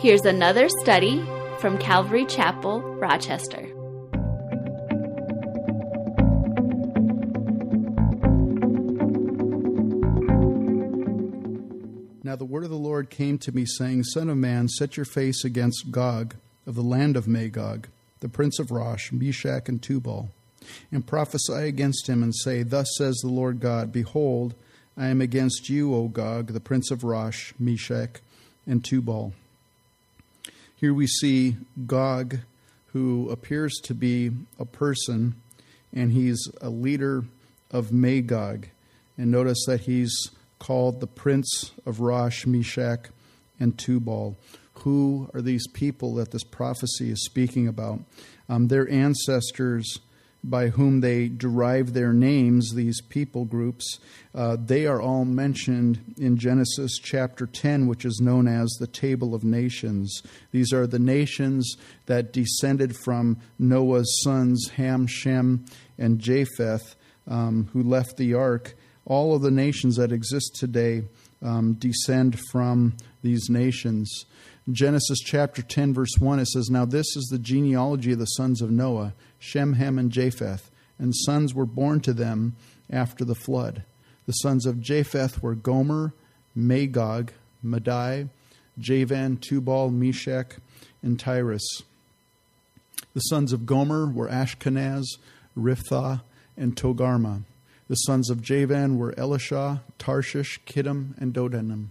Here's another study from Calvary Chapel, Rochester. Now the word of the Lord came to me, saying, Son of man, set your face against Gog of the land of Magog, the prince of Rosh, Meshech, and Tubal, and prophesy against him, and say, Thus says the Lord God, Behold, I am against you, O Gog, the prince of Rosh, Meshech, and Tubal. Here we see Gog, who appears to be a person, and he's a leader of Magog. And notice that he's called the prince of Rosh, Meshech, and Tubal. Who are these people that this prophecy is speaking about? Um, their ancestors by whom they derive their names, these people groups, uh, they are all mentioned in Genesis chapter 10, which is known as the Table of Nations. These are the nations that descended from Noah's sons, Ham, Shem, and Japheth, um, who left the ark. All of the nations that exist today um, descend from these nations. Genesis chapter 10, verse 1, it says, Now this is the genealogy of the sons of Noah, Shem, Ham, and Japheth, and sons were born to them after the flood. The sons of Japheth were Gomer, Magog, Madai, Javan, Tubal, Meshech, and Tiras. The sons of Gomer were Ashkenaz, Riphath, and Togarmah. The sons of Javan were Elishah, Tarshish, Kittim, and Dodanim.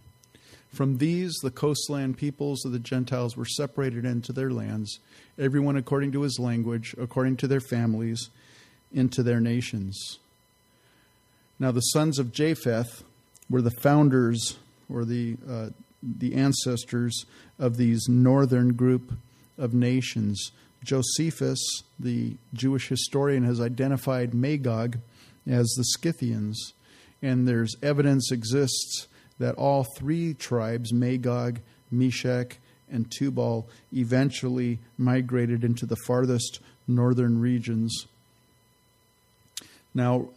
From these, the coastland peoples of the Gentiles were separated into their lands, everyone according to his language, according to their families, into their nations. Now, the sons of Japheth were the founders or the, uh, the ancestors of these northern group of nations. Josephus, the Jewish historian, has identified Magog as the Scythians, and there's evidence exists that all three tribes, Magog, Meshech, and Tubal, eventually migrated into the farthest northern regions. Now,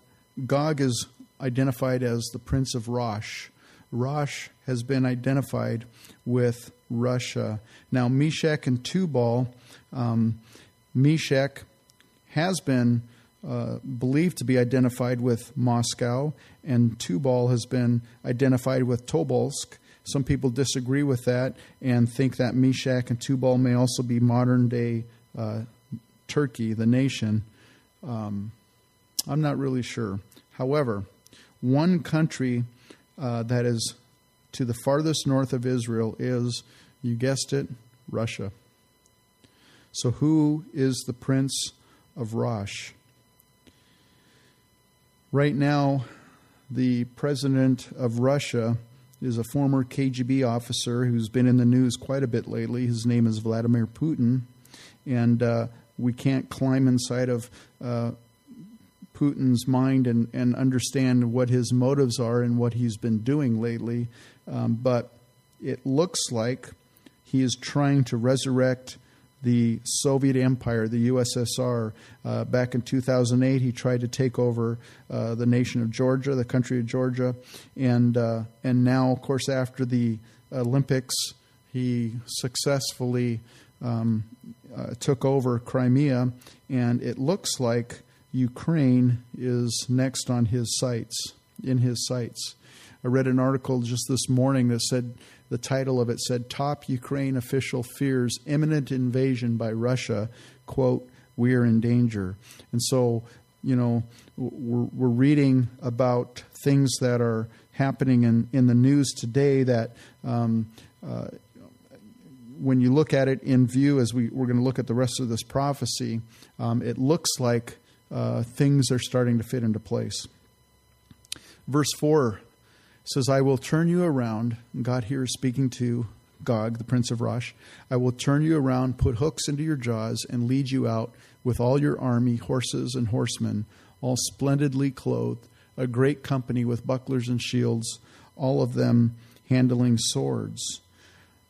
Gog is identified as the prince of Rosh. Rosh has been identified with Russia. Now, Meshech and Tubal, um, Meshech has been uh, believed to be identified with Moscow, and Tubal has been identified with Tobolsk. Some people disagree with that and think that Meshech and Tubal may also be modern day uh, Turkey, the nation. Um, I'm not really sure. However, one country uh, that is to the farthest north of Israel is, you guessed it, Russia. So, who is the prince of Rosh? Right now, the president of Russia is a former KGB officer who's been in the news quite a bit lately. His name is Vladimir Putin. And uh, we can't climb inside of uh, Putin's mind and, and understand what his motives are and what he's been doing lately. Um, but it looks like he is trying to resurrect the Soviet Empire, the USSR. Uh, back in 2008, he tried to take over uh, the nation of Georgia, the country of Georgia, and uh, and now, of course, after the Olympics, he successfully um, uh, took over Crimea, and it looks like Ukraine is next on his sights. In his sights, I read an article just this morning that said the title of it said top ukraine official fears imminent invasion by russia quote we are in danger. And so you know we're, we're reading about things that are happening in, in the news today that um, uh, when you look at it in view as we, we're going to look at the rest of this prophecy um, it looks like uh, things are starting to fit into place. Verse 4 says, I will turn you around. And God here is speaking to Gog, the prince of Rosh. I will turn you around, put hooks into your jaws, and lead you out with all your army, horses and horsemen, all splendidly clothed, a great company with bucklers and shields, all of them handling swords.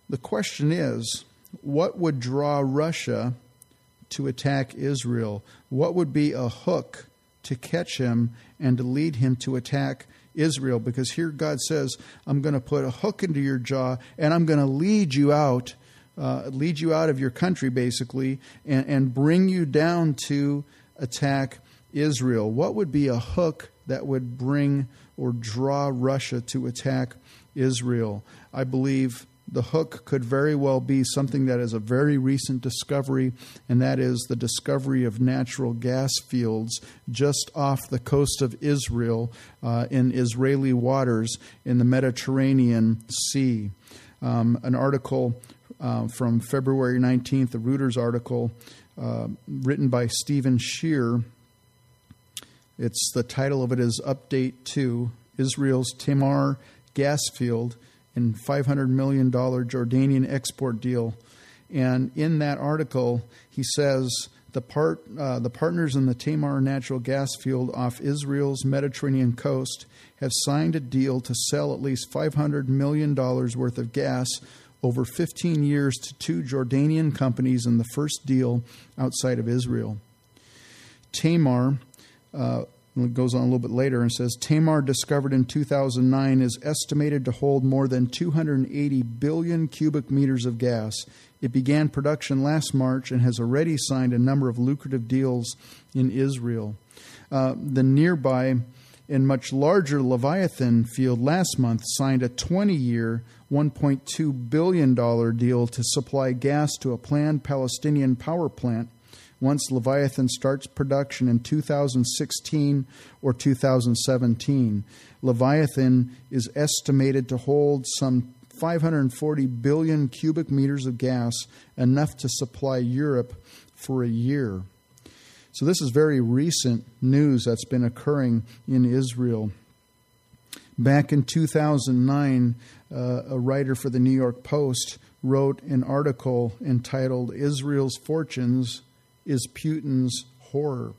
The question is what would draw Russia to attack Israel? What would be a hook to catch him and to lead him to attack Israel because here God says, I'm going to put a hook into your jaw and I'm going to lead you out uh, lead you out of your country, basically, and, and bring you down to attack Israel. What would be a hook that would bring or draw Russia to attack Israel? I believe the hook could very well be something that is a very recent discovery, and that is the discovery of natural gas fields just off the coast of Israel uh, in Israeli waters in the Mediterranean Sea. Um, an article uh, from February 19th, a Reuters article uh, written by Steven Scheer. It's the title of it is Update 2 Israel's Tamar gas field and $500 million Jordanian export deal. And in that article, he says the, part, uh, the partners in the Tamar natural gas field off Israel's Mediterranean coast have signed a deal to sell at least $500 million worth of gas over 15 years to two Jordanian companies in the first deal outside of Israel. Tamar uh, it goes on a little bit later and says Tamar, discovered in 2009, is estimated to hold more than 280 billion cubic meters of gas. It began production last March and has already signed a number of lucrative deals in Israel. Uh, the nearby and much larger Leviathan field last month signed a 20 year, $1.2 billion deal to supply gas to a planned Palestinian power plant once Leviathan starts production in 2016 or 2017. Leviathan is estimated to hold some 540 billion cubic meters of gas, enough to supply Europe for a year. So, this is very recent news that's been occurring in Israel. Back in 2009, uh, a writer for the New York Post wrote an article entitled Israel's Fortunes is Putin's horror.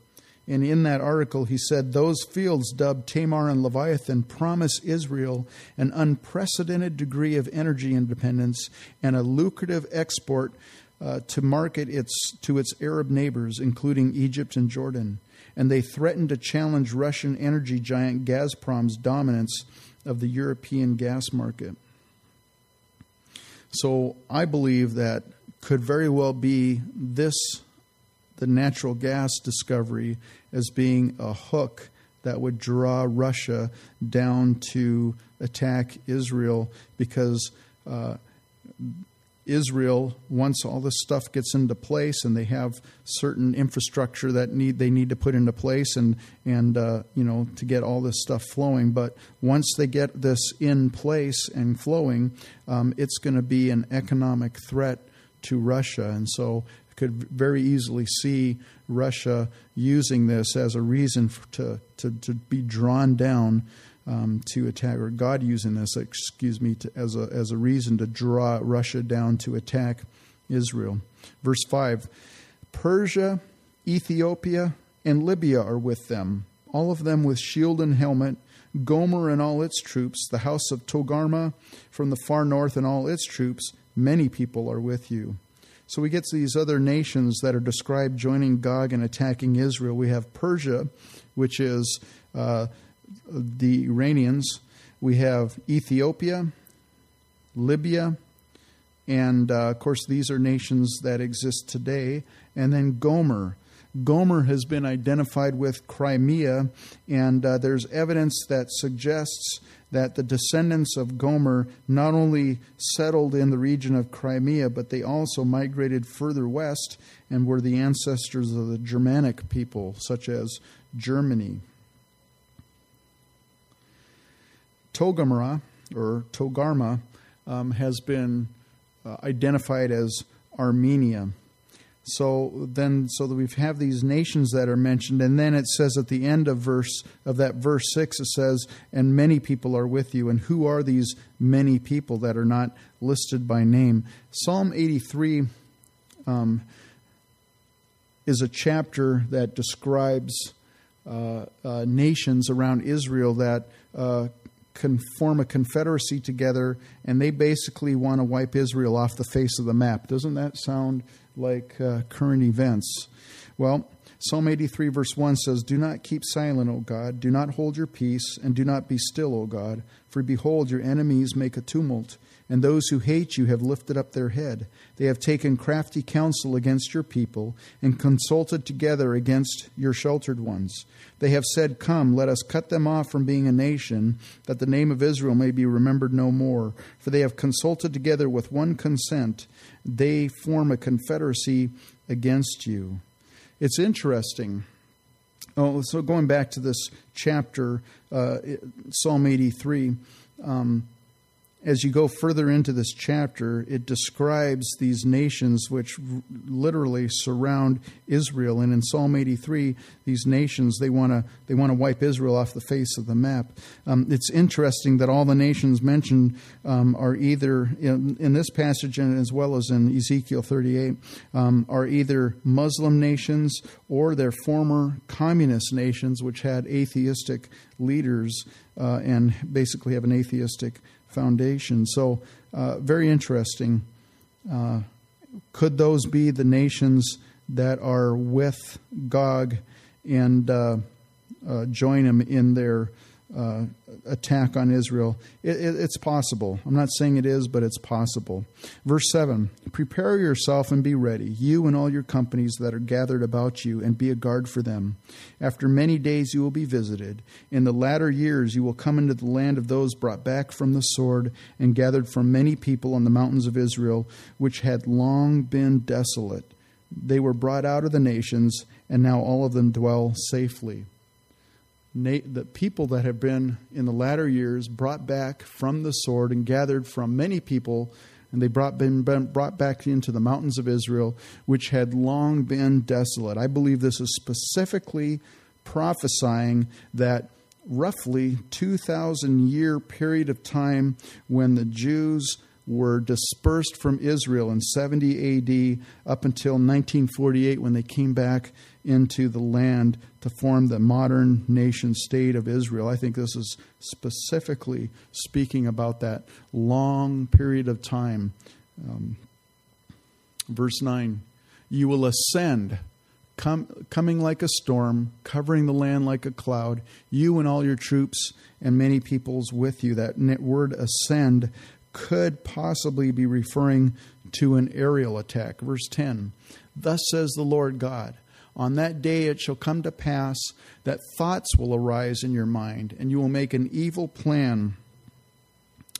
And in that article, he said those fields dubbed Tamar and Leviathan promise Israel an unprecedented degree of energy independence and a lucrative export uh, to market its, to its Arab neighbors, including Egypt and Jordan. And they threaten to challenge Russian energy giant Gazprom's dominance of the European gas market. So I believe that could very well be this the natural gas discovery as being a hook that would draw Russia down to attack Israel because uh, Israel, once all this stuff gets into place and they have certain infrastructure that need they need to put into place and and uh, you know to get all this stuff flowing, but once they get this in place and flowing, um, it's going to be an economic threat to Russia, and so could very easily see Russia using this as a reason to, to, to be drawn down um, to attack, or God using this, excuse me, to, as, a, as a reason to draw Russia down to attack Israel. Verse 5 Persia, Ethiopia, and Libya are with them, all of them with shield and helmet. Gomer and all its troops, the house of Togarmah from the far north and all its troops, many people are with you. So we get to these other nations that are described joining Gog and attacking Israel. We have Persia, which is uh, the Iranians. We have Ethiopia, Libya, and uh, of course, these are nations that exist today. And then Gomer. Gomer has been identified with Crimea, and uh, there's evidence that suggests that the descendants of Gomer not only settled in the region of Crimea, but they also migrated further west and were the ancestors of the Germanic people, such as Germany. Togarmah, or Togarma, um, has been uh, identified as Armenia. So then, so that we have these nations that are mentioned, and then it says at the end of verse of that verse six, it says, "And many people are with you." And who are these many people that are not listed by name? Psalm eighty three um, is a chapter that describes uh, uh, nations around Israel that uh, can form a confederacy together, and they basically want to wipe Israel off the face of the map. Doesn't that sound? Like uh, current events. Well, Psalm 83, verse 1 says, Do not keep silent, O God. Do not hold your peace, and do not be still, O God. For behold, your enemies make a tumult. and those who hate you have lifted up their head. They have taken crafty counsel against your people, and consulted together against your sheltered ones. They have said, Come, let us cut them off from being a nation, that the name of Israel may be remembered no more. For they have consulted together with one consent. They form a confederacy against you. It's interesting. Oh, so going back to this chapter, uh, Psalm 83. Um, as you go further into this chapter, it describes these nations which literally surround Israel. And in Psalm 83, these nations they want to they want to wipe Israel off the face of the map. Um, it's interesting that all the nations mentioned um, are either in, in, this passage and as well as in Ezekiel 38 um, are either Muslim nations or they're former communist nations which had atheistic leaders uh, and basically have an atheistic foundation. So, uh, very interesting. Uh, could those be the nations that are with Gog and uh, uh join him in their uh, attack on Israel. It, it, it's possible. I'm not saying it is, but it's possible. Verse 7 Prepare yourself and be ready, you and all your companies that are gathered about you, and be a guard for them. After many days you will be visited. In the latter years you will come into the land of those brought back from the sword and gathered from many people on the mountains of Israel, which had long been desolate. They were brought out of the nations, and now all of them dwell safely the people that have been in the latter years brought back from the sword and gathered from many people, and they brought been brought back into the mountains of Israel, which had long been desolate. I believe this is specifically prophesying that roughly 2,000 year period of time when the Jews were dispersed from Israel in 70 AD up until 1948 when they came back into the land to form the modern nation state of Israel. I think this is specifically speaking about that long period of time. Um, verse 9 You will ascend. Com- coming like a storm, covering the land like a cloud, you and all your troops and many peoples with you. That word ascend could possibly be referring to an aerial attack. Verse 10 Thus says the Lord God on that day it shall come to pass that thoughts will arise in your mind, and you will make an evil plan.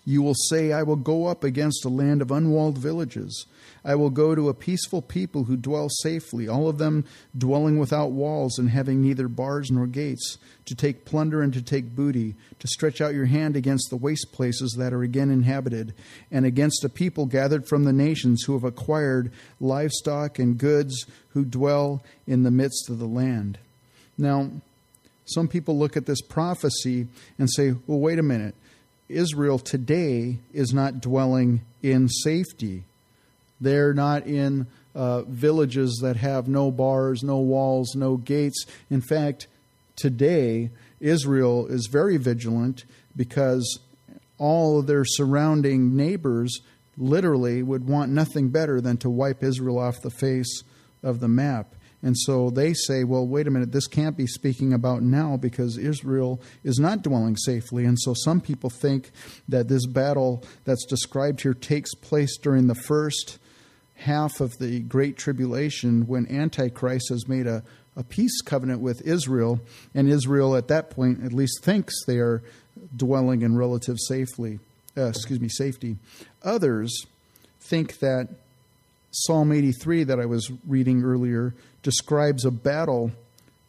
You will say, I will go up against a land of unwalled villages I will go to a peaceful people who dwell safely, all of them dwelling without walls and having neither bars nor gates, to take plunder and to take booty, to stretch out your hand against the waste places that are again inhabited, and against a people gathered from the nations who have acquired livestock and goods, who dwell in the midst of the land. Now, some people look at this prophecy and say, well, wait a minute. Israel today is not dwelling in safety they're not in uh, villages that have no bars, no walls, no gates. In fact, today, Israel is very vigilant because all of their surrounding neighbors literally would want nothing better than to wipe Israel off the face of the map. And so they say, well, wait a minute, this can't be speaking about now because Israel is not dwelling safely. And so some people think that this battle that's described here takes place during the first half of the Great Tribulation when Antichrist has made a, a peace covenant with Israel, and Israel at that point at least thinks they are dwelling in relative safely, uh, excuse me, safety. Others think that Psalm 83 that I was reading earlier describes a battle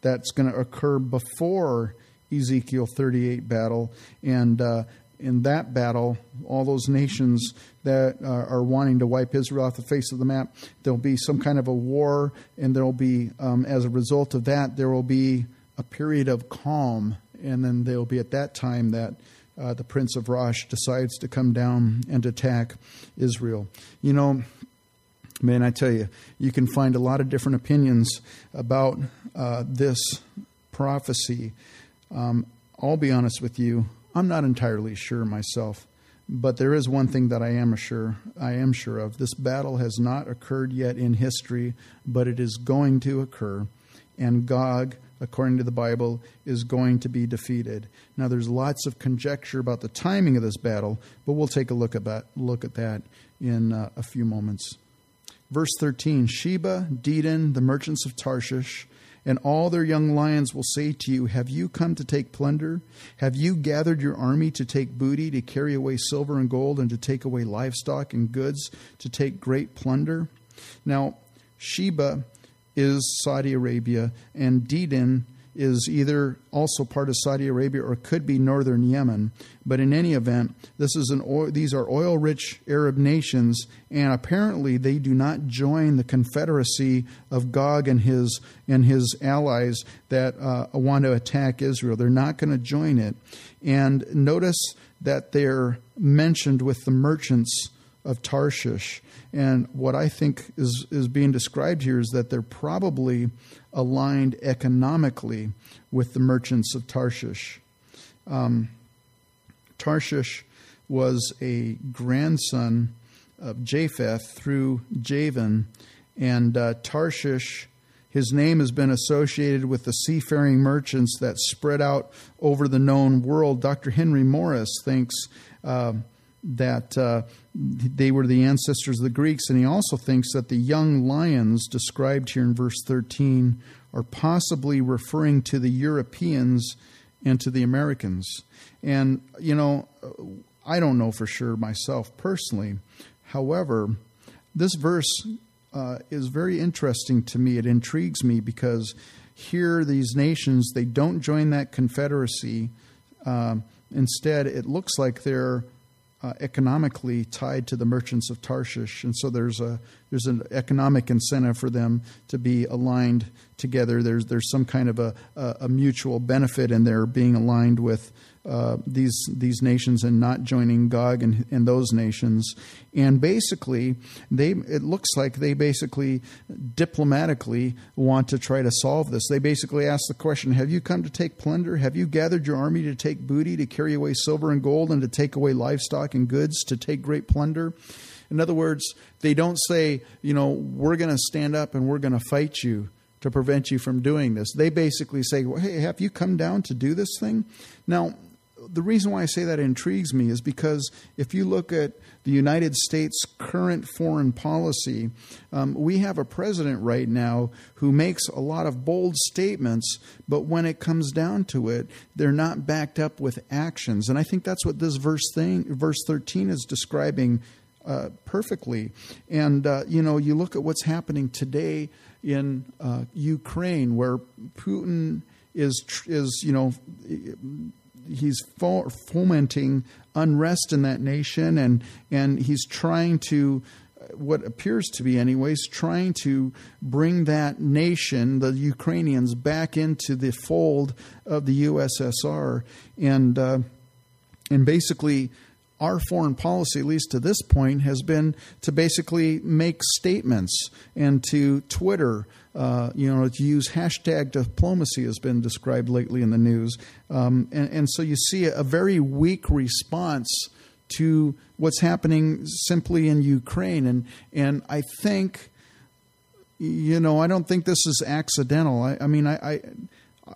that's going to occur before Ezekiel 38 battle, and uh, in that battle, all those nations that are, are, wanting to wipe Israel off the face of the map, there'll be some kind of a war, and there'll be, um, as a result of that, there will be a period of calm, and then there'll be at that time that uh, the Prince of Rosh decides to come down and attack Israel. You know, man, I tell you, you can find a lot of different opinions about uh, this prophecy. Um, I'll be honest with you. I'm not entirely sure myself, but there is one thing that I am sure I am sure of. This battle has not occurred yet in history, but it is going to occur, and Gog according to the Bible, is going to be defeated. Now, there's lots of conjecture about the timing of this battle, but we'll take a look at that, look at that in uh, a few moments. Verse 13 Sheba, Dedan, the merchants of Tarshish, and all their young lions will say to you, Have you come to take plunder? Have you gathered your army to take booty, to carry away silver and gold, and to take away livestock and goods, to take great plunder? Now, Sheba is Saudi Arabia, and Dedan is either also part of Saudi Arabia or could be northern Yemen. But in any event, this is an oil, these are oil-rich Arab nations, and apparently they do not join the confederacy of Gog and his and his allies that uh, want to attack Israel. They're not going to join it. And notice that they're mentioned with the merchants of Tarshish. And what I think is, is being described here is that they're probably aligned economically with the merchants of Tarshish. Um, Tarshish was a grandson of Japheth through Javan, and uh, Tarshish, his name has been associated with the seafaring merchants that spread out over the known world. Dr. Henry Morris thinks. Uh, that uh, they were the ancestors of the Greeks, and he also thinks that the young lions described here in verse 13 are possibly referring to the Europeans and to the Americans. And, you know, I don't know for sure myself personally. However, this verse uh, is very interesting to me. It intrigues me because here, these nations, they don't join that confederacy. Uh, instead, it looks like they're uh, economically tied to the merchants of Tarshish, and so there's a there's an economic incentive for them to be aligned together. There's there's some kind of a, a, a mutual benefit in their being aligned with uh, these these nations and not joining Gog and, and those nations. And basically, they it looks like they basically diplomatically want to try to solve this. They basically ask the question: Have you come to take plunder? Have you gathered your army to take booty, to carry away silver and gold, and to take away livestock and goods, to take great plunder? In other words, they don't say, you know, we're going to stand up and we're going to fight you to prevent you from doing this. They basically say, well, hey, have you come down to do this thing? Now, the reason why I say that intrigues me is because if you look at the United States' current foreign policy, um, we have a president right now who makes a lot of bold statements, but when it comes down to it, they're not backed up with actions. And I think that's what this verse thing, verse 13 is describing uh, perfectly. And uh, you know, you look at what's happening today in uh, Ukraine, where Putin is is you know he's fomenting unrest in that nation, and and he's trying to what appears to be, anyways, trying to bring that nation, the Ukrainians, back into the fold of the USSR, and uh, and basically our foreign policy, at least to this point, has been to basically make statements and to Twitter, uh, you know, to use hashtag diplomacy has been described lately in the news. Um, and, and, so you see a, very weak response to what's happening simply in Ukraine. And, and I think, you know, I don't think this is accidental. I, I mean, I, I,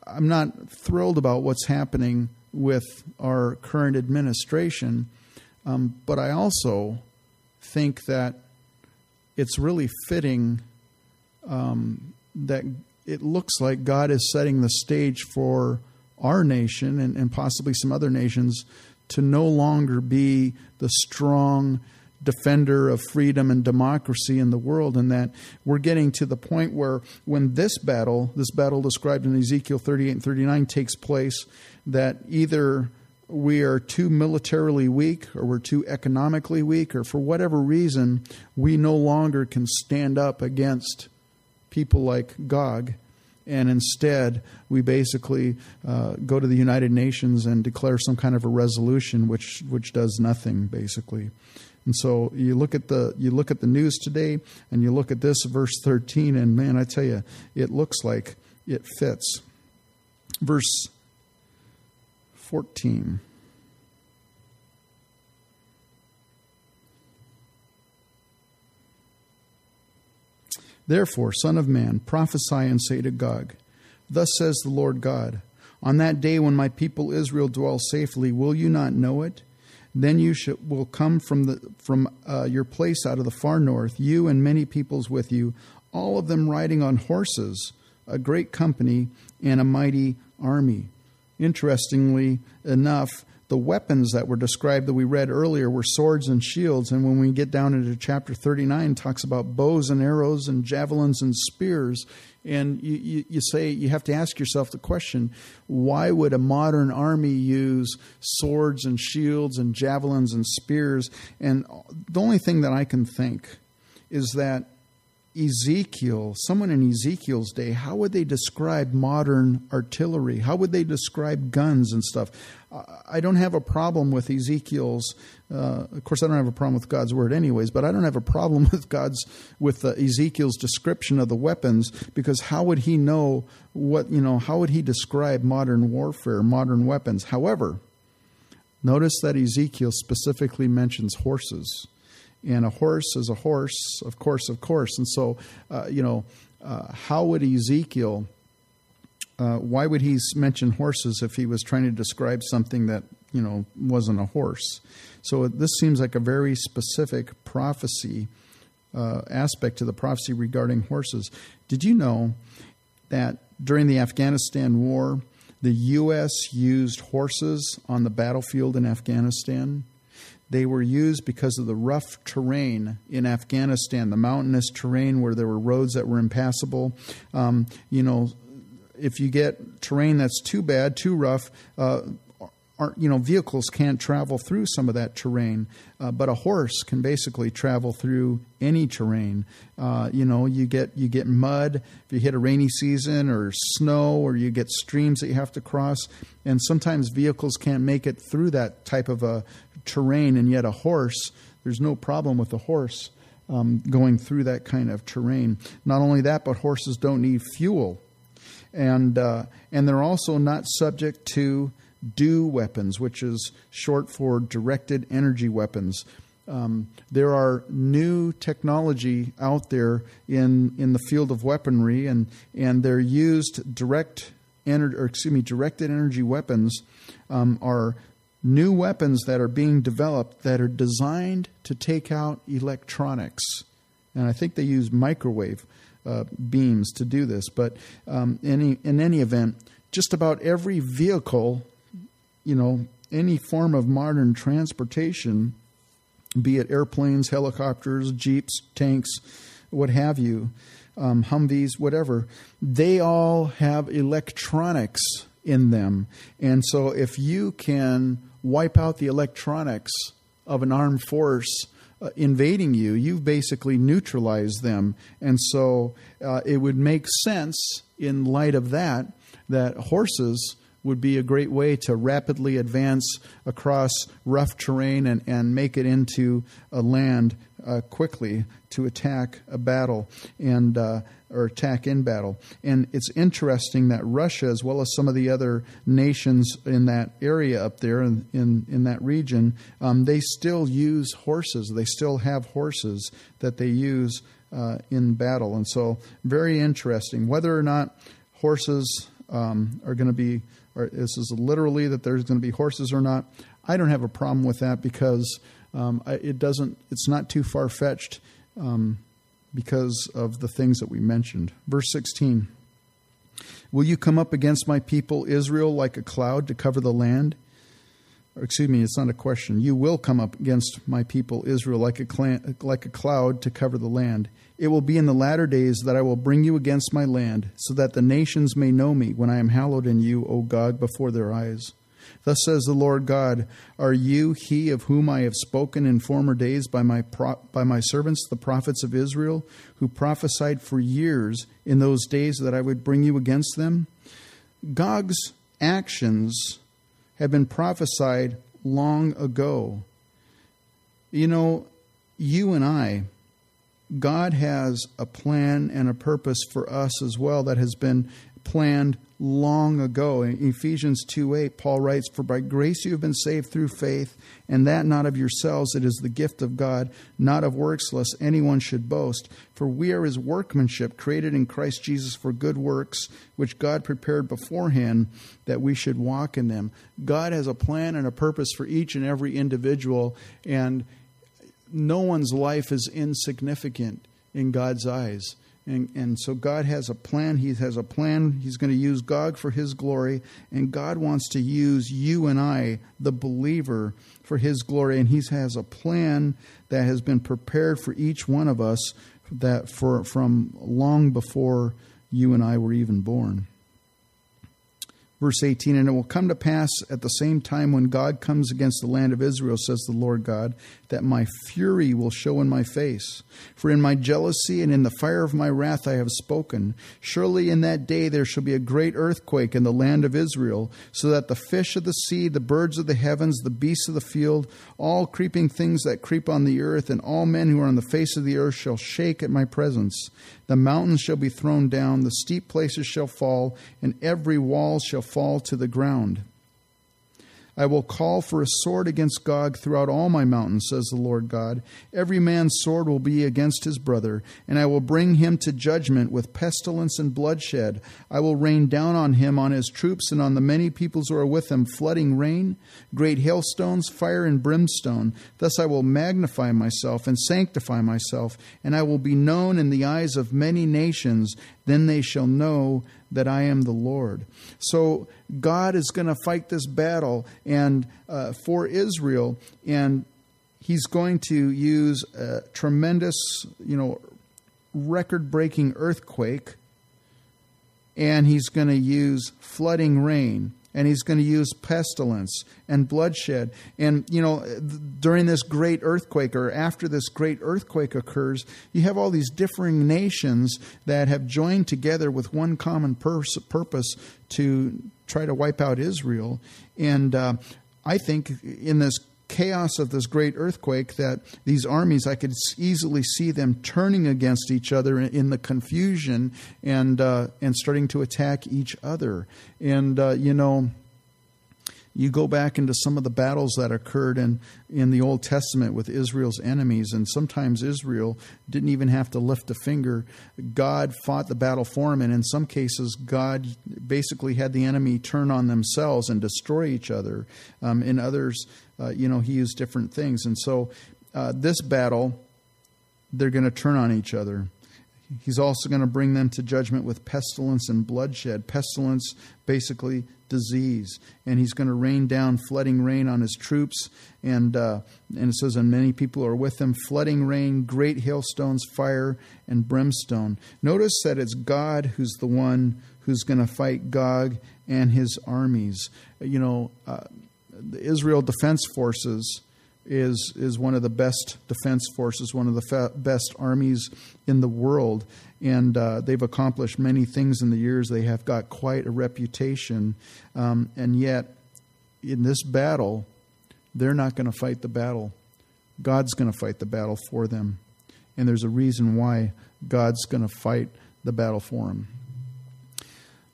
I'm not thrilled about what's happening with our current administration. Um, but I also think that it's really fitting um, that it looks like God is setting the stage for our nation and, and possibly some other nations to no longer be the strong defender of freedom and democracy in the world, and that we're getting to the point where when this battle, this battle described in Ezekiel 38 and 39, takes place, that either we are too militarily weak or we're too economically weak or for whatever reason we no longer can stand up against people like Gog and instead we basically uh, go to the United Nations and declare some kind of a resolution which which does nothing basically. And so you look at the you look at the news today and you look at this verse 13 and man I tell you it looks like it fits. Verse 14. Therefore, Son of Man, prophesy and say to Gog, Thus says the Lord God On that day when my people Israel dwell safely, will you not know it? Then you shall, will come from, the, from uh, your place out of the far north, you and many peoples with you, all of them riding on horses, a great company and a mighty army. Interestingly enough, the weapons that were described that we read earlier were swords and shields and when we get down into chapter 39 talks about bows and arrows and javelins and spears. And you, you, you, say you have to ask yourself the question why would a modern army use swords and shields and javelins and spears? And the only thing that i can think is that Ezekiel, someone in Ezekiel's day, how would they describe modern artillery? How would they describe guns and stuff? I don't have a problem with Ezekiel's. Uh, of course, I don't have a problem with God's word, anyways. But I don't have a problem with God's with uh, Ezekiel's description of the weapons because how would he know what you know? How would he describe modern warfare, modern weapons? However, notice that Ezekiel specifically mentions horses and a horse is a horse, of course, of course. And so, uh, you know, uh, how would Ezekiel, uh, why would he mention horses if he was trying to describe something that, you know, wasn't a horse? So this seems like a very specific prophecy uh, aspect to the prophecy regarding horses. Did you know that during the Afghanistan war, the U.S. used horses on the battlefield in Afghanistan? They were used because of the rough terrain in Afghanistan, the mountainous terrain where there were roads that were impassable. Um, you know, if you get terrain that's too bad, too rough, uh, aren't, you know, vehicles can't travel through some of that terrain, uh, but a horse can basically travel through any terrain. Uh, you know, you get you get mud if you hit a rainy season, or snow, or you get streams that you have to cross, and sometimes vehicles can't make it through that type of a terrain, and yet a horse, there's no problem with a horse. Um, going through that kind of terrain. Not only that, but horses don't need fuel, and uh, and they're also not subject to DEW weapons, which is short for directed energy weapons. Um, there are new technology out there in, in the field of weaponry, and, and they're used direct ener- or excuse me, directed energy weapons um, are new weapons that are being developed that are designed to take out electronics. And I think they use microwave uh, beams to do this. But um, any, in any event, just about every vehicle you know, any form of modern transportation, be it airplanes, helicopters, jeeps, tanks, what have you, um, Humvees, whatever, they all have electronics in them. And so if you can wipe out the electronics of an armed force, uh, invading you, you've basically neutralized them. And so uh, it would make sense in light of that that horses would be a great way to rapidly advance across rough terrain and, and make it into a land uh, quickly to attack a battle and uh, or attack in battle. And it's interesting that Russia, as well as some of the other nations in that area up there in in, in that region, um, they still use horses. They still have horses that they use uh, in battle. And so, very interesting. Whether or not horses um, are going to be or this is literally that there's going to be horses or not. I don't have a problem with that because um, it doesn't. It's not too far fetched um, because of the things that we mentioned. Verse sixteen. Will you come up against my people Israel like a cloud to cover the land? Excuse me, it's not a question. You will come up against my people Israel like a, clan, like a cloud to cover the land. It will be in the latter days that I will bring you against my land, so that the nations may know me when I am hallowed in you, O God, before their eyes. Thus says the Lord God Are you he of whom I have spoken in former days by my, pro- by my servants, the prophets of Israel, who prophesied for years in those days that I would bring you against them? Gog's actions have been prophesied long ago. You know, you and I God has a plan and a purpose for us as well that has been planned long ago. In Ephesians 2 8, Paul writes, For by grace you have been saved through faith, and that not of yourselves, it is the gift of God, not of works, lest anyone should boast. For we are his workmanship, created in Christ Jesus for good works, which God prepared beforehand that we should walk in them. God has a plan and a purpose for each and every individual, and no one's life is insignificant in God's eyes. And, and so God has a plan. He has a plan. He's going to use God for His glory. And God wants to use you and I, the believer, for His glory. And He has a plan that has been prepared for each one of us that for, from long before you and I were even born. Verse 18, and it will come to pass at the same time when God comes against the land of Israel, says the Lord God, that my fury will show in my face. For in my jealousy and in the fire of my wrath I have spoken. Surely in that day there shall be a great earthquake in the land of Israel, so that the fish of the sea, the birds of the heavens, the beasts of the field, all creeping things that creep on the earth, and all men who are on the face of the earth shall shake at my presence. The mountains shall be thrown down, the steep places shall fall, and every wall shall fall to the ground. I will call for a sword against Gog throughout all my mountains, says the Lord God. Every man's sword will be against his brother, and I will bring him to judgment with pestilence and bloodshed. I will rain down on him, on his troops, and on the many peoples who are with him, flooding rain, great hailstones, fire, and brimstone. Thus I will magnify myself and sanctify myself, and I will be known in the eyes of many nations. Then they shall know that I am the Lord. So God is going to fight this battle and uh, for Israel, and He's going to use a tremendous, you know, record-breaking earthquake, and He's going to use flooding rain and he's going to use pestilence and bloodshed. And, you know, during this great earthquake or after this great earthquake occurs, you have all these differing nations that have joined together with one common purpose to try to wipe out Israel. And uh, I think in this chaos of this great earthquake that these armies, I could easily see them turning against each other in the confusion and uh, and starting to attack each other. And uh, you know, you go back into some of the battles that occurred in, in the Old Testament with Israel's enemies, and sometimes Israel didn't even have to lift a finger. God fought the battle for them, and in some cases, God basically had the enemy turn on themselves and destroy each other. Um, in others, uh, you know, he used different things. And so uh, this battle, they're going to turn on each other. He's also going to bring them to judgment with pestilence and bloodshed. Pestilence, basically disease, and he's going to rain down flooding rain on his troops. And uh, and it says, and many people are with him. Flooding rain, great hailstones, fire, and brimstone. Notice that it's God who's the one who's going to fight Gog and his armies. You know, uh, the Israel Defense Forces is is one of the best defense forces, one of the fa- best armies in the world, and uh, they've accomplished many things in the years. They have got quite a reputation, um, and yet in this battle, they're not going to fight the battle. God's going to fight the battle for them, and there's a reason why God's going to fight the battle for them.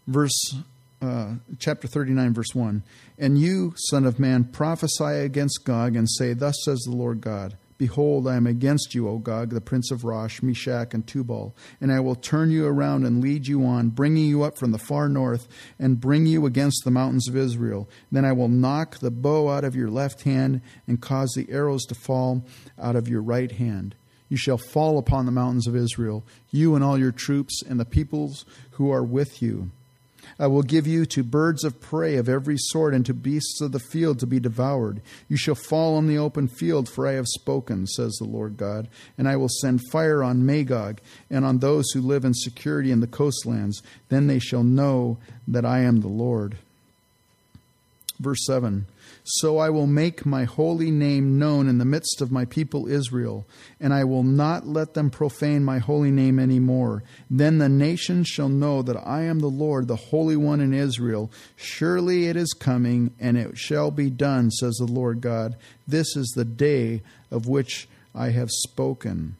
Verse uh, chapter 39, verse 1. And you, Son of Man, prophesy against Gog and say, Thus says the Lord God Behold, I am against you, O Gog, the prince of Rosh, Meshech, and Tubal, and I will turn you around and lead you on, bringing you up from the far north, and bring you against the mountains of Israel. Then I will knock the bow out of your left hand, and cause the arrows to fall out of your right hand. You shall fall upon the mountains of Israel, you and all your troops, and the peoples who are with you. I will give you to birds of prey of every sort and to beasts of the field to be devoured. You shall fall on the open field, for I have spoken, says the Lord God. And I will send fire on Magog and on those who live in security in the coastlands. Then they shall know that I am the Lord. Verse 7 so I will make my holy name known in the midst of my people Israel, and I will not let them profane my holy name any more. Then the nations shall know that I am the Lord, the Holy One in Israel. Surely it is coming, and it shall be done, says the Lord God. This is the day of which I have spoken.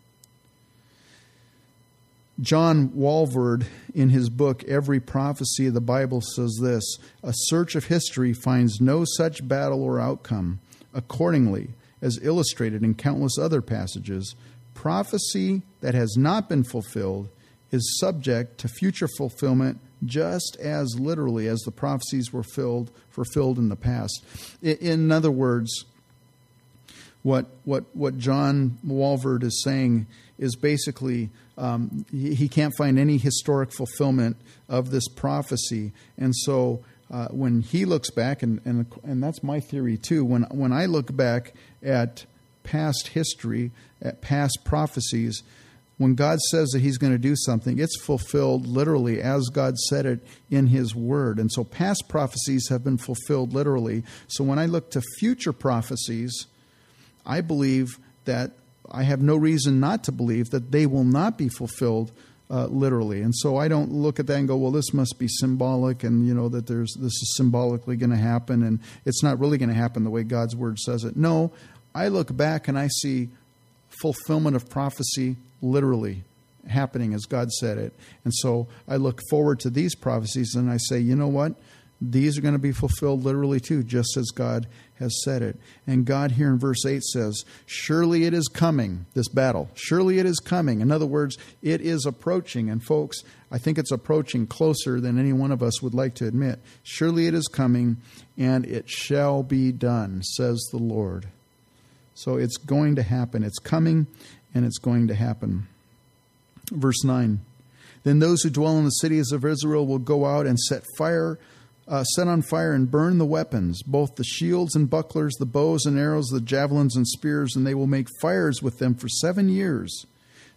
John Walvoord, in his book Every Prophecy of the Bible, says this A search of history finds no such battle or outcome. Accordingly, as illustrated in countless other passages, prophecy that has not been fulfilled is subject to future fulfillment just as literally as the prophecies were filled, fulfilled in the past. In other words, what, what, what John Walvoord is saying is basically um, he, can't find any historic fulfillment of this prophecy. And so uh, when he looks back, and, and, and that's my theory too, when, when I look back at past history, at past prophecies, when God says that He's going to do something, it's fulfilled literally as God said it in His Word. And so past prophecies have been fulfilled literally. So when I look to future prophecies, I believe that I have no reason not to believe that they will not be fulfilled uh, literally. And so I don't look at that and go, well, this must be symbolic, and you know that there's this is symbolically going to happen, and it's not really going to happen the way God's word says it. No, I look back and I see fulfillment of prophecy literally happening as God said it. And so I look forward to these prophecies and I say, you know what? These are going to be fulfilled literally too, just as God has said it. And God here in verse 8 says, Surely it is coming, this battle. Surely it is coming. In other words, it is approaching. And folks, I think it's approaching closer than any one of us would like to admit. Surely it is coming, and it shall be done, says the Lord. So it's going to happen. It's coming, and it's going to happen. Verse 9 Then those who dwell in the cities of Israel will go out and set fire. Uh, set on fire and burn the weapons, both the shields and bucklers, the bows and arrows, the javelins and spears, and they will make fires with them for seven years.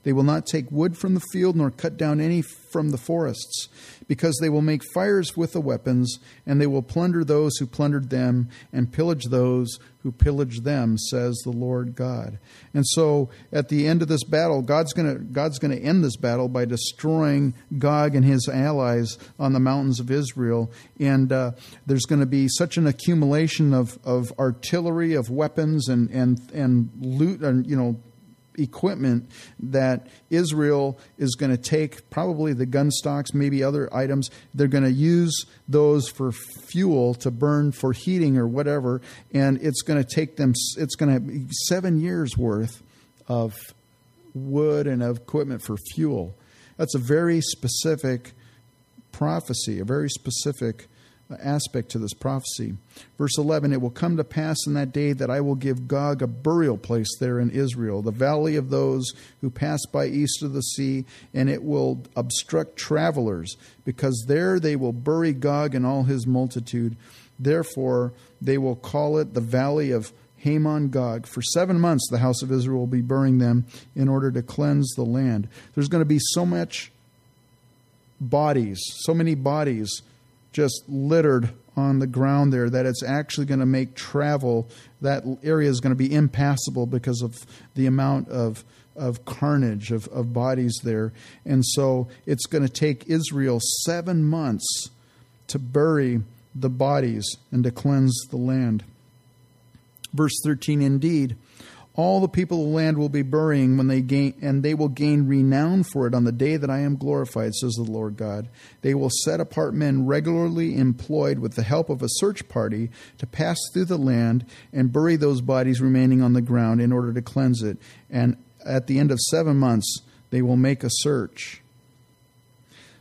They will not take wood from the field, nor cut down any from the forests, because they will make fires with the weapons, and they will plunder those who plundered them, and pillage those who pillaged them, says the Lord God. And so, at the end of this battle, God's going to God's to end this battle by destroying Gog and his allies on the mountains of Israel. And uh, there's going to be such an accumulation of, of artillery, of weapons, and and and loot, and you know equipment that Israel is going to take, probably the gun stocks, maybe other items. They're going to use those for fuel to burn for heating or whatever, and it's going to take them, it's going to be seven years worth of wood and of equipment for fuel. That's a very specific prophecy, a very specific aspect to this prophecy. Verse 11 It will come to pass in that day that I will give Gog a burial place there in Israel, the valley of those who pass by east of the sea, and it will obstruct travelers, because there they will bury Gog and all his multitude. Therefore, they will call it the valley of Hamon Gog. For seven months, the house of Israel will be burying them in order to cleanse the land. There's going to be so much bodies, so many bodies just littered on the ground there that it's actually going to make travel that area is going to be impassable because of the amount of of carnage of, of bodies there. And so it's going to take israel seven months to bury the bodies and to cleanse the land. Verse 13 indeed all the people of the land will be burying when they gain and they will gain renown for it on the day that I am glorified says the Lord God. They will set apart men regularly employed with the help of a search party to pass through the land and bury those bodies remaining on the ground in order to cleanse it. And at the end of 7 months they will make a search.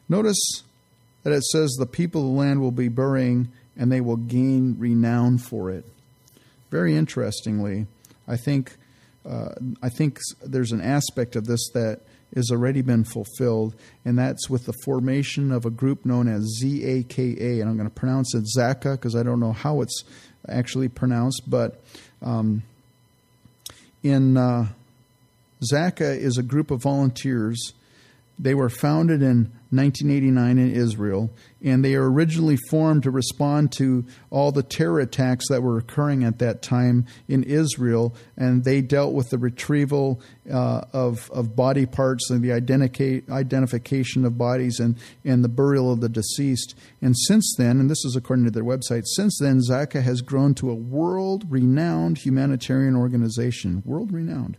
Notice that it says the people of the land will be burying and they will gain renown for it. Very interestingly I think uh, I think there's an aspect of this that has already been fulfilled, and that's with the formation of a group known as ZAKA. And I'm going to pronounce it Zaka because I don't know how it's actually pronounced, but um, in uh, Zaka is a group of volunteers. They were founded in 1989 in Israel, and they are originally formed to respond to all the terror attacks that were occurring at that time in Israel, and they dealt with the retrieval uh, of, of body parts and the identica- identification of bodies and, and the burial of the deceased. And since then, and this is according to their website, since then, Zaka has grown to a world renowned humanitarian organization, world renowned,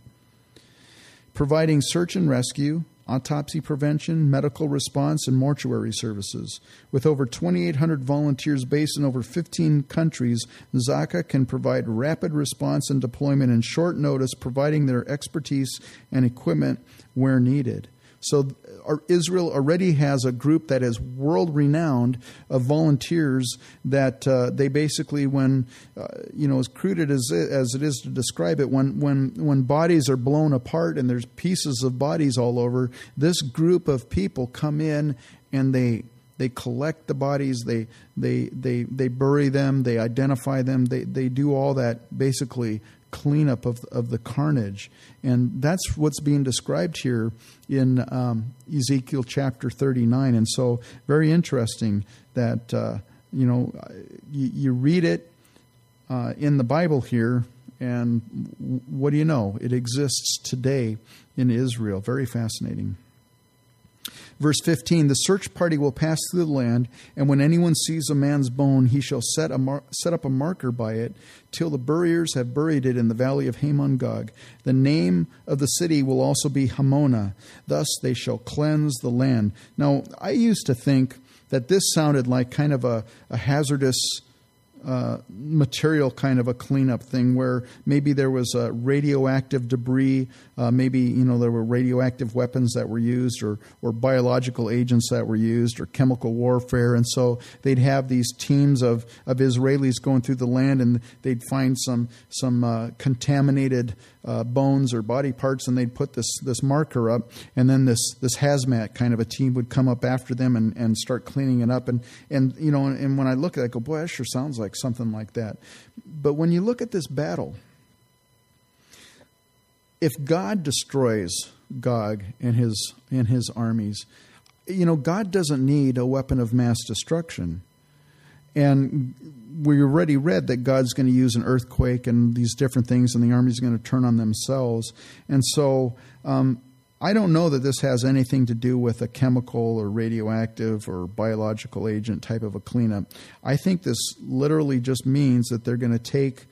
providing search and rescue autopsy prevention, medical response, and mortuary services. With over 2,800 volunteers based in over 15 countries, Zaka can provide rapid response and deployment in short notice, providing their expertise and equipment where needed. So Israel already has a group that is world renowned of volunteers that uh, they basically, when uh, you know, as crude as it, as it is to describe it, when when when bodies are blown apart and there's pieces of bodies all over, this group of people come in and they they collect the bodies they they they they bury them they identify them they they do all that basically cleanup of, of the carnage. And that's what's being described here in um, Ezekiel chapter 39. And so, very interesting that, uh, you know, you, you read it uh, in the Bible here, and what do you know? It exists today in Israel. Very fascinating. Verse 15 The search party will pass through the land, and when anyone sees a man's bone, he shall set, a mar- set up a marker by it till the buriers have buried it in the valley of Hamon Gog. The name of the city will also be Hamona. Thus they shall cleanse the land. Now, I used to think that this sounded like kind of a, a hazardous uh, material kind of a cleanup thing where maybe there was uh, radioactive debris, uh, maybe you know there were radioactive weapons that were used, or or biological agents that were used, or chemical warfare, and so they'd have these teams of, of Israelis going through the land, and they'd find some some uh, contaminated uh, bones or body parts, and they'd put this this marker up, and then this this hazmat kind of a team would come up after them and, and start cleaning it up, and and you know, and, and when I look at it, I go, boy, that sure sounds like something like that. But when you look at this battle, if God destroys Gog and his and his armies, you know, God doesn't need a weapon of mass destruction. And we already read that God's going to use an earthquake and these different things, and the army's going to turn on themselves. And so um, I don't know that this has anything to do with a chemical or radioactive or biological agent type of a cleanup. I think this literally just means that they're going to take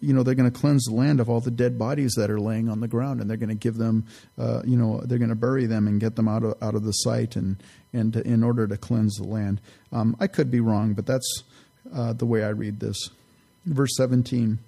you know they're going to cleanse the land of all the dead bodies that are laying on the ground and they're going to give them uh, you know they're going to bury them and get them out of out of the site and and to, in order to cleanse the land. Um, i could be wrong but that's uh, the way i read this. Verse 17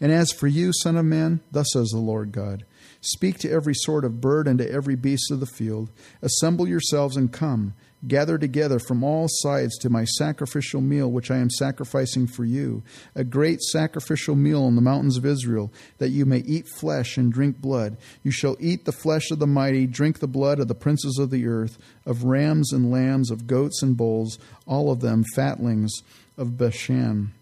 and as for you son of man thus says the lord god Speak to every sort of bird and to every beast of the field. Assemble yourselves and come. Gather together from all sides to my sacrificial meal, which I am sacrificing for you, a great sacrificial meal in the mountains of Israel, that you may eat flesh and drink blood. You shall eat the flesh of the mighty, drink the blood of the princes of the earth, of rams and lambs, of goats and bulls, all of them fatlings of Bashan.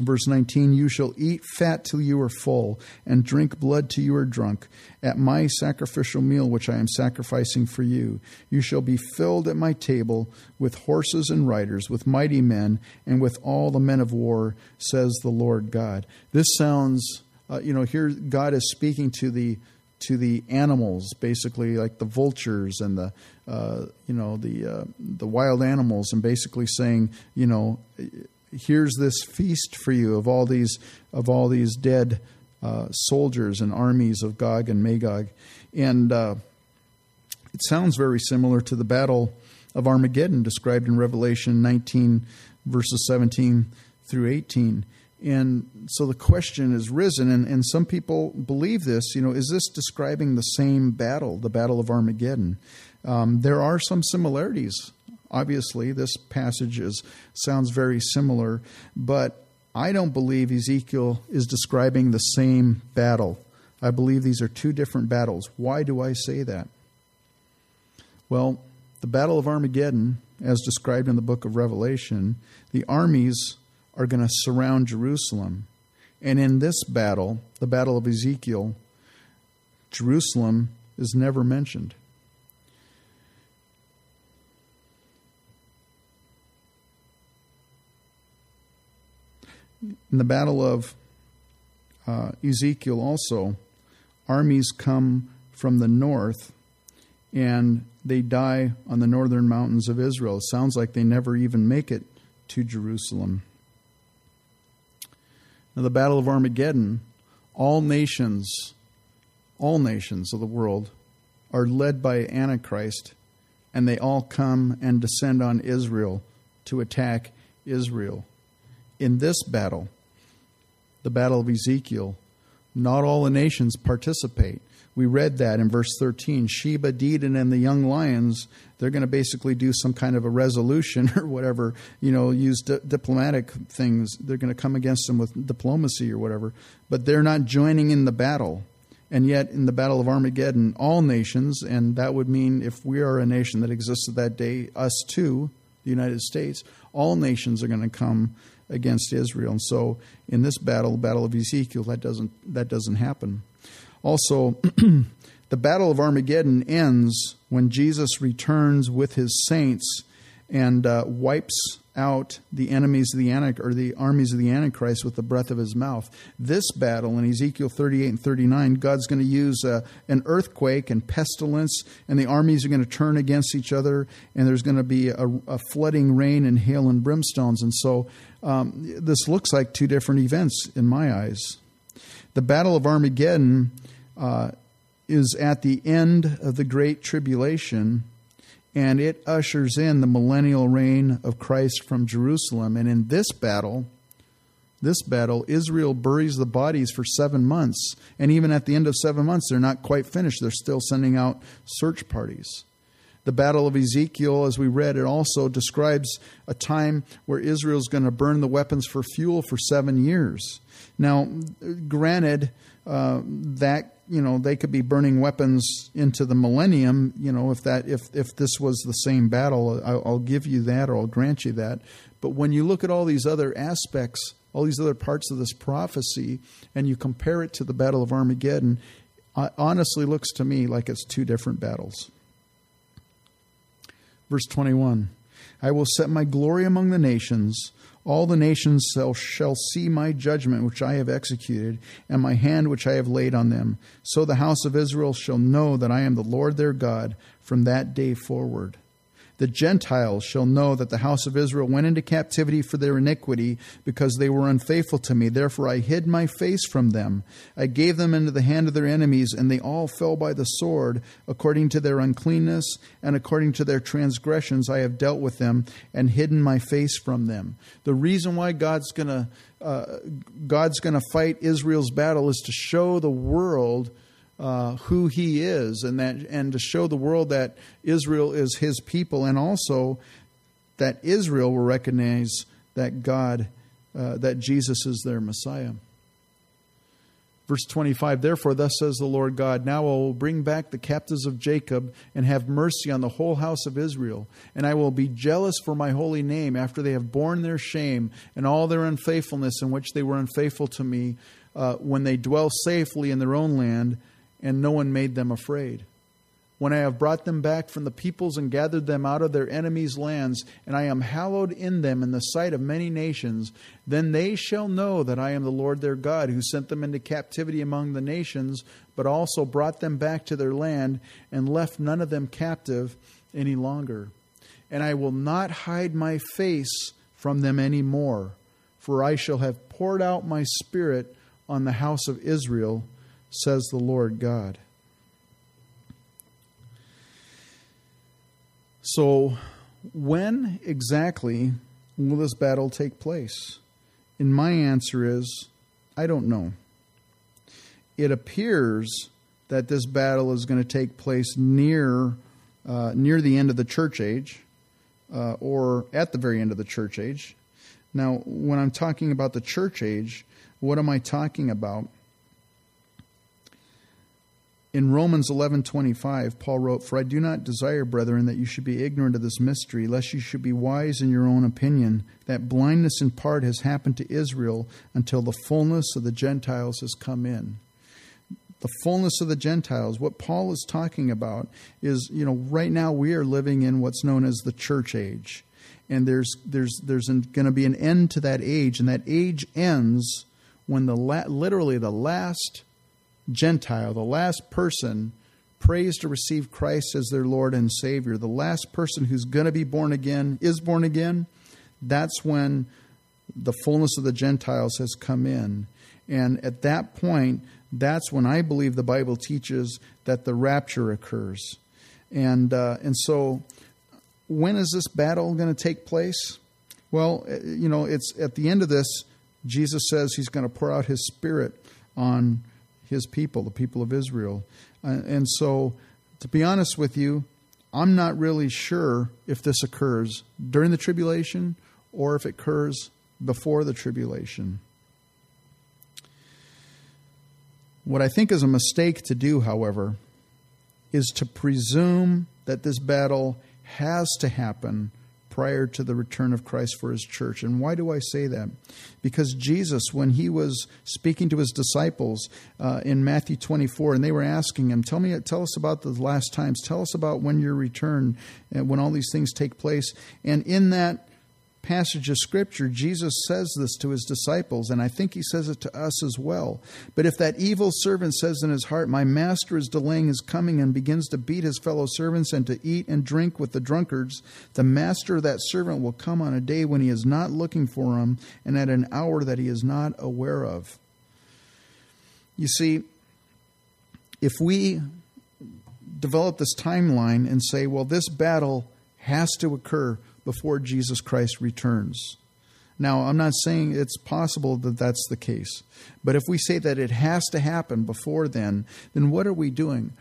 Verse 19 You shall eat fat till you are full, and drink blood till you are drunk, at my sacrificial meal which I am sacrificing for you. You shall be filled at my table with horses and riders, with mighty men, and with all the men of war, says the Lord God. This sounds, uh, you know, here God is speaking to the to the animals, basically like the vultures and the uh, you know the uh, the wild animals, and basically saying, you know here's this feast for you of all these of all these dead uh, soldiers and armies of Gog and Magog, and uh, it sounds very similar to the battle of Armageddon described in Revelation 19 verses 17 through 18. And so the question is risen, and, and some people believe this. You know, is this describing the same battle, the Battle of Armageddon? Um, there are some similarities Obviously, this passage is, sounds very similar, but I don't believe Ezekiel is describing the same battle. I believe these are two different battles. Why do I say that? Well, the Battle of Armageddon, as described in the book of Revelation, the armies are going to surround Jerusalem. And in this battle, the Battle of Ezekiel, Jerusalem is never mentioned. In the Battle of uh, Ezekiel, also, armies come from the north and they die on the northern mountains of Israel. It sounds like they never even make it to Jerusalem. Now, the Battle of Armageddon, all nations, all nations of the world are led by Antichrist, and they all come and descend on Israel to attack Israel. In this battle, the battle of Ezekiel, not all the nations participate. We read that in verse 13. Sheba, Dedan, and the young lions, they're going to basically do some kind of a resolution or whatever, you know, use di- diplomatic things. They're going to come against them with diplomacy or whatever. But they're not joining in the battle. And yet, in the Battle of Armageddon, all nations, and that would mean if we are a nation that existed that day, us too, the United States, all nations are going to come against Israel. And so, in this battle, the Battle of Ezekiel, that doesn't that doesn't happen. Also, the Battle of Armageddon ends when Jesus returns with his saints and uh, wipes out the enemies of the Antichrist, or the armies of the Antichrist with the breath of his mouth. This battle in Ezekiel 38 and 39, God's going to use uh, an earthquake and pestilence, and the armies are going to turn against each other, and there's going to be a, a flooding rain and hail and brimstones. And so um, this looks like two different events in my eyes. The Battle of Armageddon uh, is at the end of the Great Tribulation and it ushers in the millennial reign of Christ from Jerusalem. And in this battle, this battle, Israel buries the bodies for seven months. And even at the end of seven months, they're not quite finished. They're still sending out search parties. The Battle of Ezekiel, as we read, it also describes a time where Israel is going to burn the weapons for fuel for seven years. Now, granted, uh, that you know they could be burning weapons into the millennium you know if that if if this was the same battle I'll, I'll, give you that or I'll grant you that. But when you look at all these other aspects all these other parts of this prophecy and you compare it to the battle of Armageddon it honestly looks to me like it's two different battles. Verse 21 I will set my glory among the nations all the nations shall, see my judgment which I have executed, and my hand which I have laid on them. So the house of Israel shall know that I am the Lord their God from that day forward. The Gentiles shall know that the house of Israel went into captivity for their iniquity, because they were unfaithful to me. Therefore I hid my face from them. I gave them into the hand of their enemies, and they all fell by the sword. According to their uncleanness and according to their transgressions, I have dealt with them and hidden my face from them. The reason why God's going to uh, God's going to fight Israel's battle is to show the world uh, who he is and that and to show the world that Israel is his people and also that Israel will recognize that God uh, that Jesus is their Messiah. Verse 25 Therefore, thus says the Lord God, Now I will bring back the captives of Jacob and have mercy on the whole house of Israel. And I will be jealous for my holy name after they have borne their shame and all their unfaithfulness in which they were unfaithful to me uh, when they dwell safely in their own land and no one made them afraid. When I have brought them back from the peoples and gathered them out of their enemies' lands, and I am hallowed in them in the sight of many nations, then they shall know that I am the Lord their God, who sent them into captivity among the nations, but also brought them back to their land, and left none of them captive any longer. And I will not hide my face from them any more, for I shall have poured out my spirit on the house of Israel says the Lord God. So, when exactly will this battle take place? And my answer is I don't know. It appears that this battle is going to take place near uh, near the end of the church age, uh, or at the very end of the church age. Now, when I'm talking about the church age, what am I talking about? In Romans 11:25, Paul wrote, "For I do not desire, brethren, that you should be ignorant of this mystery, lest you should be wise in your own opinion, that blindness in part has happened to Israel until the fullness of the Gentiles has come in." The fullness of the Gentiles, what Paul is talking about is, you know, right now we are living in what's known as the church age. And there's there's there's going to be an end to that age, and that age ends when the la- literally the last Gentile, the last person prays to receive Christ as their Lord and Savior, the last person who's going to be born again is born again, that's when the fullness of the Gentiles has come in. And at that point, that's when I believe the Bible teaches that the rapture occurs. And, uh, and so, when is this battle going to take place? Well, uh, you know, it's at the end of this, Jesus says he's going to pour out his spirit on his people, the people of Israel. Uh, and so, to be honest with you, I'm not really sure if this occurs during the tribulation or if it occurs before the tribulation. What I think is a mistake to do, however, is to presume that this battle has to happen prior to the return of Christ for his church. And why do I say that? Because Jesus, when he was speaking to his disciples uh, in Matthew 24, and they were asking him, "Tell me, tell us about the last times. Tell us about when your return and when all these things take place." And in that passage of Scripture, Jesus says this to his disciples, and I think he says it to us as well. But if that evil servant says in his heart, My master is delaying his coming, and begins to beat his fellow servants and to eat and drink with the drunkards, the master of that servant will come on a day when he is not looking for him, and at an hour that he is not aware of. You see, if we develop this timeline and say, well, this battle has to occur before Jesus Christ returns. Now, I'm not saying it's possible that that's the case, but if we say that it has to happen before then, then what are we doing?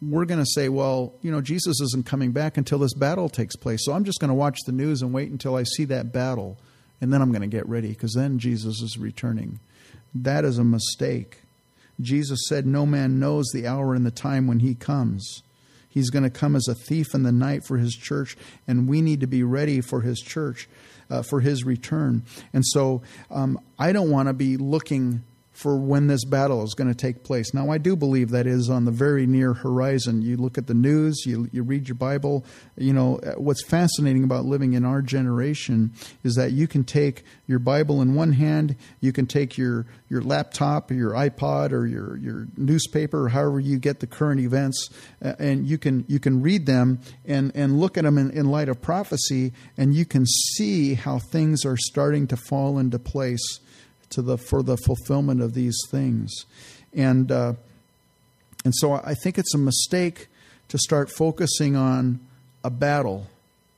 We're going to say, well, you know, Jesus isn't coming back until this battle takes place. So I'm just going to watch the news and wait until I see that battle, and then I'm going to get ready because then Jesus is returning. That is a mistake. Jesus said, No man knows the hour and the time when he comes. He's going to come as a thief in the night for his church, and we need to be ready for his church, uh, for his return. And so um, I don't want to be looking for when this battle is going to take place. Now, I do believe that is on the very near horizon. You look at the news, you, you read your Bible. You know, what's fascinating about living in our generation is that you can take your Bible in one hand, you can take your, your laptop or your iPod or your, your newspaper or however you get the current events, and you can, you can read them and, and look at them in, in light of prophecy, and you can see how things are starting to fall into place to the for the fulfillment of these things, and uh, and so I think it's a mistake to start focusing on a battle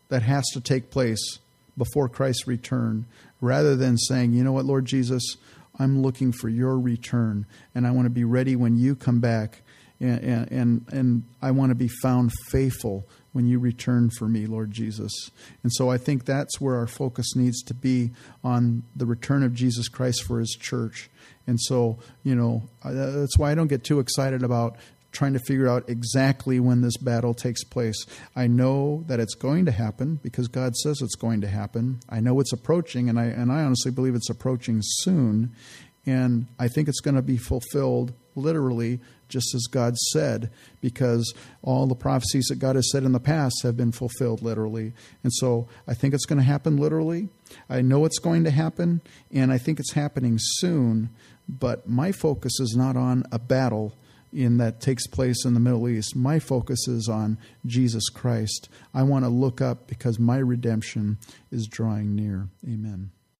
that has to take place before Christ's return, rather than saying, you know what, Lord Jesus, I'm looking for your return, and I want to be ready when you come back, and and and I want to be found faithful when you return for me, Lord Jesus. And so I think that's where our focus needs to be on the return of Jesus Christ for his church. And so, you know, that's why I don't get too excited about trying to figure out exactly when this battle takes place. I know that it's going to happen because God says it's going to happen. I know it's approaching and I and I honestly believe it's approaching soon and I think it's going to be fulfilled literally just as God said, because all the prophecies that God has said in the past have been fulfilled literally. And so I think it's going to happen literally. I know it's going to happen, and I think it's happening soon. But my focus is not on a battle in that takes place in the Middle East. My focus is on Jesus Christ. I want to look up because my redemption is drawing near. Amen.